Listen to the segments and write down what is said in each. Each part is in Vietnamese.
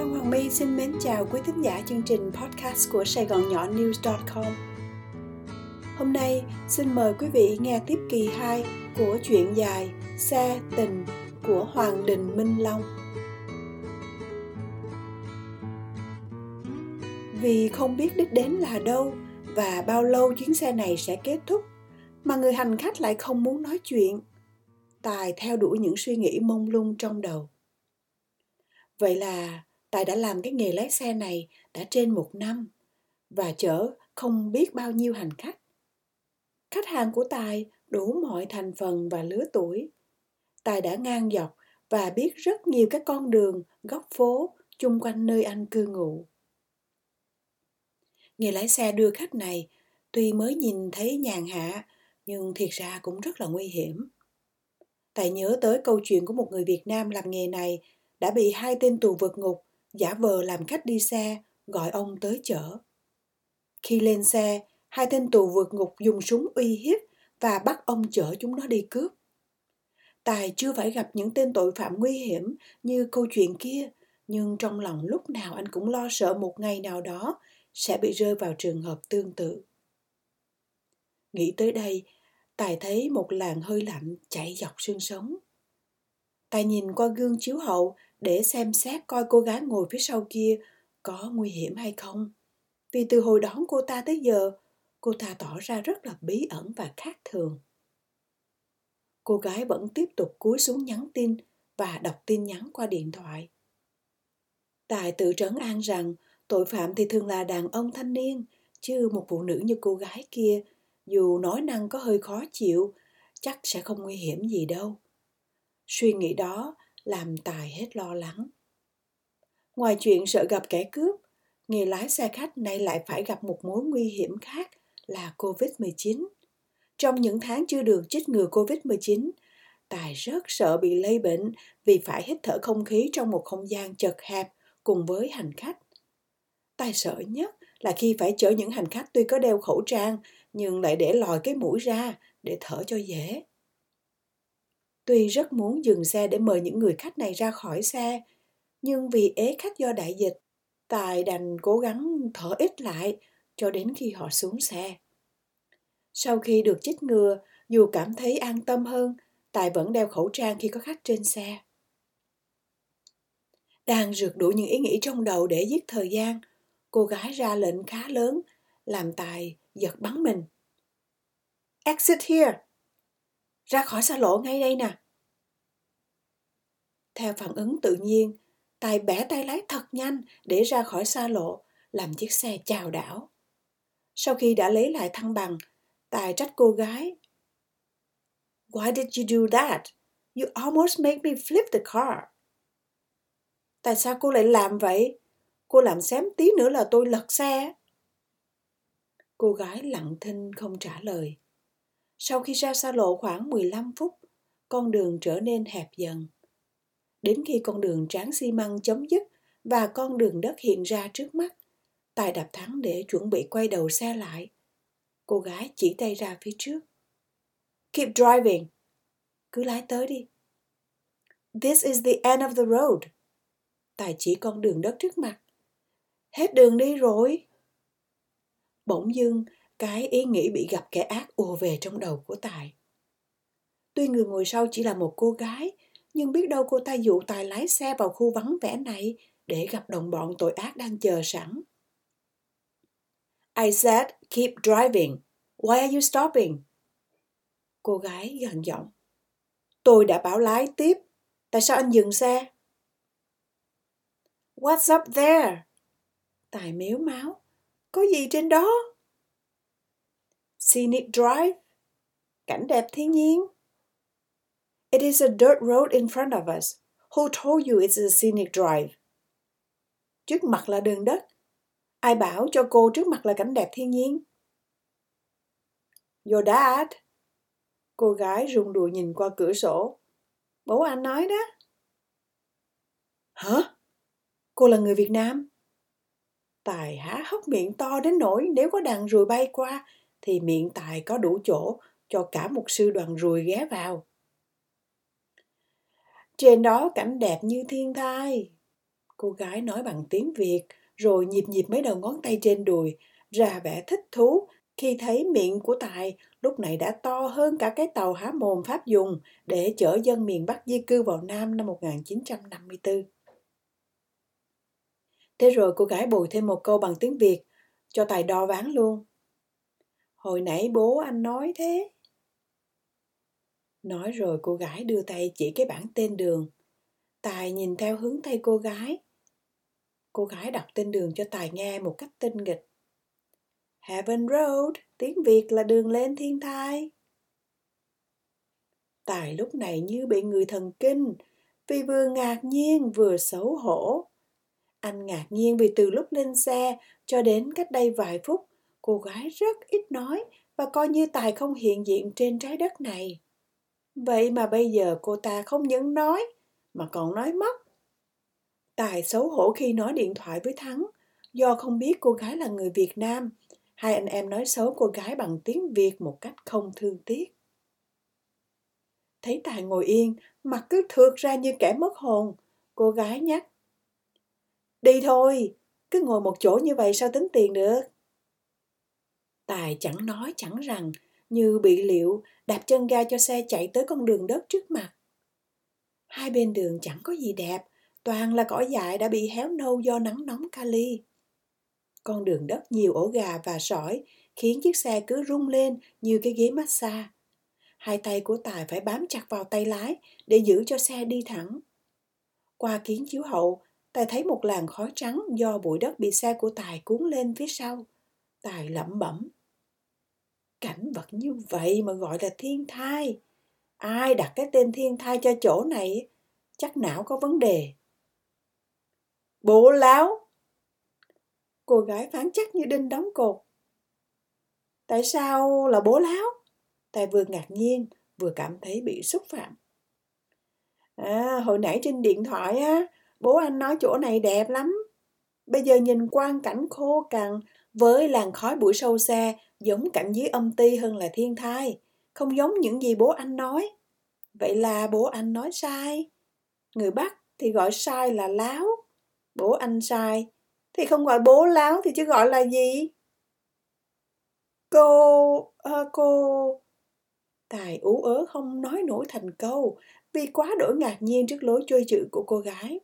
Phan Hoàng My xin mến chào quý thính giả chương trình podcast của Sài Gòn Nhỏ News.com. Hôm nay xin mời quý vị nghe tiếp kỳ 2 của chuyện dài Xe tình của Hoàng Đình Minh Long. Vì không biết đích đến là đâu và bao lâu chuyến xe này sẽ kết thúc, mà người hành khách lại không muốn nói chuyện. Tài theo đuổi những suy nghĩ mông lung trong đầu. Vậy là Tài đã làm cái nghề lái xe này đã trên một năm và chở không biết bao nhiêu hành khách. Khách hàng của Tài đủ mọi thành phần và lứa tuổi. Tài đã ngang dọc và biết rất nhiều các con đường, góc phố chung quanh nơi anh cư ngụ. Nghề lái xe đưa khách này tuy mới nhìn thấy nhàn hạ nhưng thiệt ra cũng rất là nguy hiểm. Tài nhớ tới câu chuyện của một người Việt Nam làm nghề này đã bị hai tên tù vượt ngục giả vờ làm khách đi xe gọi ông tới chở. Khi lên xe, hai tên tù vượt ngục dùng súng uy hiếp và bắt ông chở chúng nó đi cướp. Tài chưa phải gặp những tên tội phạm nguy hiểm như câu chuyện kia, nhưng trong lòng lúc nào anh cũng lo sợ một ngày nào đó sẽ bị rơi vào trường hợp tương tự. Nghĩ tới đây, Tài thấy một làn hơi lạnh chạy dọc xương sống. Tài nhìn qua gương chiếu hậu để xem xét coi cô gái ngồi phía sau kia có nguy hiểm hay không. Vì từ hồi đón cô ta tới giờ, cô ta tỏ ra rất là bí ẩn và khác thường. Cô gái vẫn tiếp tục cúi xuống nhắn tin và đọc tin nhắn qua điện thoại. Tài tự trấn an rằng tội phạm thì thường là đàn ông thanh niên, chứ một phụ nữ như cô gái kia, dù nói năng có hơi khó chịu, chắc sẽ không nguy hiểm gì đâu. Suy nghĩ đó làm Tài hết lo lắng. Ngoài chuyện sợ gặp kẻ cướp, nghề lái xe khách nay lại phải gặp một mối nguy hiểm khác là COVID-19. Trong những tháng chưa được chích ngừa COVID-19, Tài rất sợ bị lây bệnh vì phải hít thở không khí trong một không gian chật hẹp cùng với hành khách. Tài sợ nhất là khi phải chở những hành khách tuy có đeo khẩu trang nhưng lại để lòi cái mũi ra để thở cho dễ. Tuy rất muốn dừng xe để mời những người khách này ra khỏi xe, nhưng vì ế khách do đại dịch, Tài đành cố gắng thở ít lại cho đến khi họ xuống xe. Sau khi được chích ngừa, dù cảm thấy an tâm hơn, Tài vẫn đeo khẩu trang khi có khách trên xe. Đang rượt đuổi những ý nghĩ trong đầu để giết thời gian, cô gái ra lệnh khá lớn, làm Tài giật bắn mình. Exit here! Ra khỏi xa lộ ngay đây nè! Theo phản ứng tự nhiên, Tài bẻ tay lái thật nhanh để ra khỏi xa lộ, làm chiếc xe chào đảo. Sau khi đã lấy lại thăng bằng, Tài trách cô gái. Why did you do that? You almost made me flip the car. Tại sao cô lại làm vậy? Cô làm xém tí nữa là tôi lật xe. Cô gái lặng thinh không trả lời. Sau khi ra xa lộ khoảng 15 phút, con đường trở nên hẹp dần. Đến khi con đường tráng xi măng chấm dứt và con đường đất hiện ra trước mắt, Tài đạp thắng để chuẩn bị quay đầu xe lại. Cô gái chỉ tay ra phía trước. Keep driving. Cứ lái tới đi. This is the end of the road. Tài chỉ con đường đất trước mặt. Hết đường đi rồi. Bỗng dưng, cái ý nghĩ bị gặp kẻ ác ùa về trong đầu của Tài. Tuy người ngồi sau chỉ là một cô gái, nhưng biết đâu cô ta dụ Tài lái xe vào khu vắng vẻ này để gặp đồng bọn tội ác đang chờ sẵn. I said, keep driving. Why are you stopping? Cô gái gần giọng. Tôi đã bảo lái tiếp. Tại sao anh dừng xe? What's up there? Tài miếu máu. Có gì trên đó? Scenic Drive. Cảnh đẹp thiên nhiên. It is a dirt road in front of us. Who told you it's a scenic drive? Trước mặt là đường đất. Ai bảo cho cô trước mặt là cảnh đẹp thiên nhiên? Your dad. Cô gái rung đùa nhìn qua cửa sổ. Bố anh nói đó. Hả? Cô là người Việt Nam? Tài há hốc miệng to đến nỗi nếu có đàn ruồi bay qua thì miệng Tài có đủ chỗ cho cả một sư đoàn ruồi ghé vào. Trên đó cảnh đẹp như thiên thai. Cô gái nói bằng tiếng Việt, rồi nhịp nhịp mấy đầu ngón tay trên đùi, ra vẻ thích thú khi thấy miệng của Tài lúc này đã to hơn cả cái tàu há mồm Pháp dùng để chở dân miền Bắc di cư vào Nam năm 1954. Thế rồi cô gái bồi thêm một câu bằng tiếng Việt, cho Tài đo ván luôn. Hồi nãy bố anh nói thế. Nói rồi cô gái đưa tay chỉ cái bảng tên đường. Tài nhìn theo hướng tay cô gái. Cô gái đọc tên đường cho Tài nghe một cách tinh nghịch. Heaven Road, tiếng Việt là đường lên thiên thai. Tài lúc này như bị người thần kinh, vì vừa ngạc nhiên vừa xấu hổ. Anh ngạc nhiên vì từ lúc lên xe cho đến cách đây vài phút, cô gái rất ít nói và coi như Tài không hiện diện trên trái đất này. Vậy mà bây giờ cô ta không những nói, mà còn nói mất. Tài xấu hổ khi nói điện thoại với Thắng, do không biết cô gái là người Việt Nam. Hai anh em nói xấu cô gái bằng tiếng Việt một cách không thương tiếc. Thấy Tài ngồi yên, mặt cứ thượt ra như kẻ mất hồn. Cô gái nhắc. Đi thôi, cứ ngồi một chỗ như vậy sao tính tiền được? Tài chẳng nói chẳng rằng, như bị liệu đạp chân ga cho xe chạy tới con đường đất trước mặt. Hai bên đường chẳng có gì đẹp, toàn là cỏ dại đã bị héo nâu do nắng nóng kali. Con đường đất nhiều ổ gà và sỏi khiến chiếc xe cứ rung lên như cái ghế massage. Hai tay của Tài phải bám chặt vào tay lái để giữ cho xe đi thẳng. Qua kiến chiếu hậu, Tài thấy một làn khói trắng do bụi đất bị xe của Tài cuốn lên phía sau. Tài lẩm bẩm. Cảnh vật như vậy mà gọi là thiên thai. Ai đặt cái tên thiên thai cho chỗ này? Chắc não có vấn đề. Bố láo! Cô gái phán chắc như đinh đóng cột. Tại sao là bố láo? Tài vừa ngạc nhiên, vừa cảm thấy bị xúc phạm. À, hồi nãy trên điện thoại á, bố anh nói chỗ này đẹp lắm. Bây giờ nhìn quang cảnh khô cằn với làn khói bụi sâu xa giống cảnh dưới âm ti hơn là thiên thai, không giống những gì bố anh nói. Vậy là bố anh nói sai. Người Bắc thì gọi sai là láo. Bố anh sai thì không gọi bố láo thì chứ gọi là gì? Cô... À, cô... Tài ú ớ không nói nổi thành câu vì quá đổi ngạc nhiên trước lối chơi chữ của cô gái.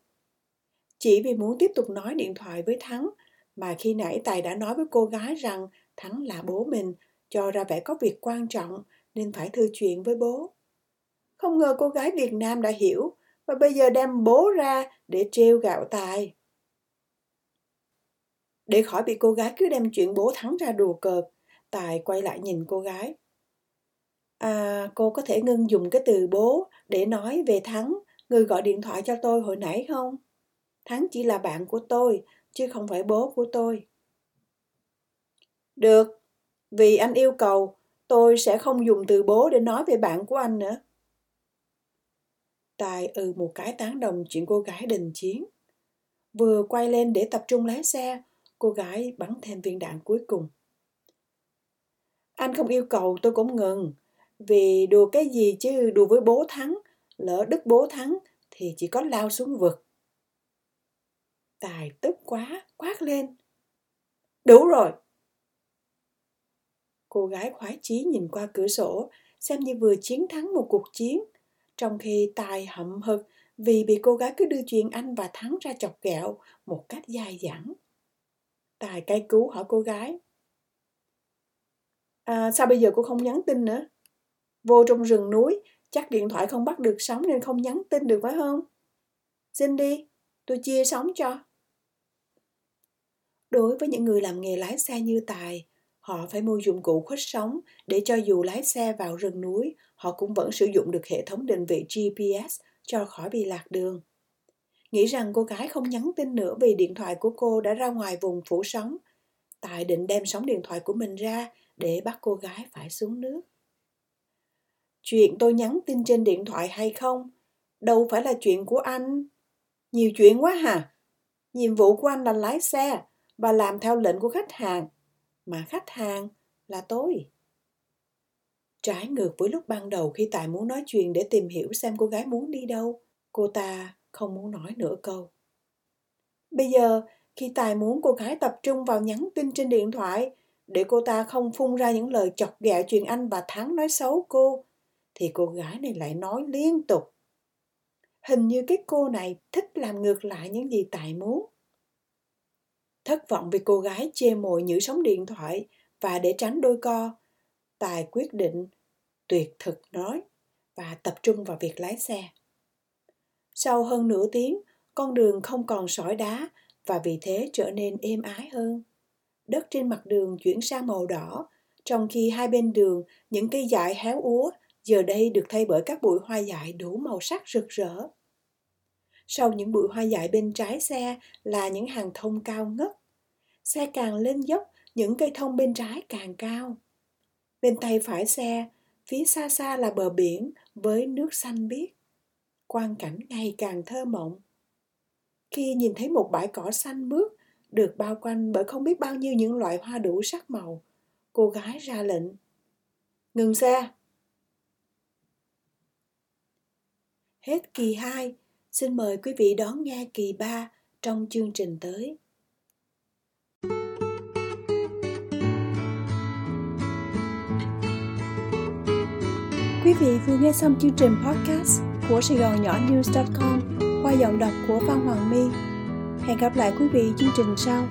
Chỉ vì muốn tiếp tục nói điện thoại với Thắng mà khi nãy Tài đã nói với cô gái rằng Thắng là bố mình, cho ra vẻ có việc quan trọng nên phải thư chuyện với bố. Không ngờ cô gái Việt Nam đã hiểu và bây giờ đem bố ra để treo gạo Tài. Để khỏi bị cô gái cứ đem chuyện bố Thắng ra đùa cợt, Tài quay lại nhìn cô gái. À, cô có thể ngưng dùng cái từ bố để nói về Thắng, người gọi điện thoại cho tôi hồi nãy không? Thắng chỉ là bạn của tôi, chứ không phải bố của tôi. Được, vì anh yêu cầu, tôi sẽ không dùng từ bố để nói về bạn của anh nữa. Tài ừ một cái tán đồng chuyện cô gái đình chiến. Vừa quay lên để tập trung lái xe, cô gái bắn thêm viên đạn cuối cùng. Anh không yêu cầu tôi cũng ngừng, vì đùa cái gì chứ đùa với bố thắng, lỡ đức bố thắng thì chỉ có lao xuống vực. Tài tức quá, quát lên. Đủ rồi! Cô gái khoái chí nhìn qua cửa sổ, xem như vừa chiến thắng một cuộc chiến, trong khi Tài hậm hực vì bị cô gái cứ đưa chuyện anh và Thắng ra chọc ghẹo một cách dài dẳng. Tài cay cứu hỏi cô gái. À, sao bây giờ cô không nhắn tin nữa? Vô trong rừng núi, chắc điện thoại không bắt được sóng nên không nhắn tin được phải không? Xin đi, tôi chia sóng cho. Đối với những người làm nghề lái xe như Tài, họ phải mua dụng cụ khuếch sóng để cho dù lái xe vào rừng núi, họ cũng vẫn sử dụng được hệ thống định vị GPS cho khỏi bị lạc đường. Nghĩ rằng cô gái không nhắn tin nữa vì điện thoại của cô đã ra ngoài vùng phủ sóng. Tài định đem sóng điện thoại của mình ra để bắt cô gái phải xuống nước. Chuyện tôi nhắn tin trên điện thoại hay không, đâu phải là chuyện của anh. Nhiều chuyện quá hả? Nhiệm vụ của anh là lái xe và làm theo lệnh của khách hàng, mà khách hàng là tôi. Trái ngược với lúc ban đầu khi Tài muốn nói chuyện để tìm hiểu xem cô gái muốn đi đâu, cô ta không muốn nói nửa câu. Bây giờ, khi Tài muốn cô gái tập trung vào nhắn tin trên điện thoại, để cô ta không phun ra những lời chọc ghẹo chuyện anh và Thắng nói xấu cô, thì cô gái này lại nói liên tục. Hình như cái cô này thích làm ngược lại những gì Tài muốn. Thất vọng vì cô gái chê mồi nhử sóng điện thoại và để tránh đôi co, Tài quyết định tuyệt thực nói và tập trung vào việc lái xe. Sau hơn nửa tiếng, con đường không còn sỏi đá và vì thế trở nên êm ái hơn. Đất trên mặt đường chuyển sang màu đỏ, trong khi hai bên đường những cây dại héo úa giờ đây được thay bởi các bụi hoa dại đủ màu sắc rực rỡ. Sau những bụi hoa dại bên trái xe là những hàng thông cao ngất. Xe càng lên dốc, những cây thông bên trái càng cao. Bên tay phải xe, phía xa xa là bờ biển với nước xanh biếc. Quang cảnh ngày càng thơ mộng. Khi nhìn thấy một bãi cỏ xanh mướt được bao quanh bởi không biết bao nhiêu những loại hoa đủ sắc màu, cô gái ra lệnh. Ngừng xe! Hết kỳ 2, xin mời quý vị đón nghe kỳ 3 trong chương trình tới. Quý vị vừa nghe xong chương trình podcast của Sài Gòn Nhỏ News.com qua giọng đọc của Phan Hoàng My. Hẹn gặp lại quý vị chương trình sau.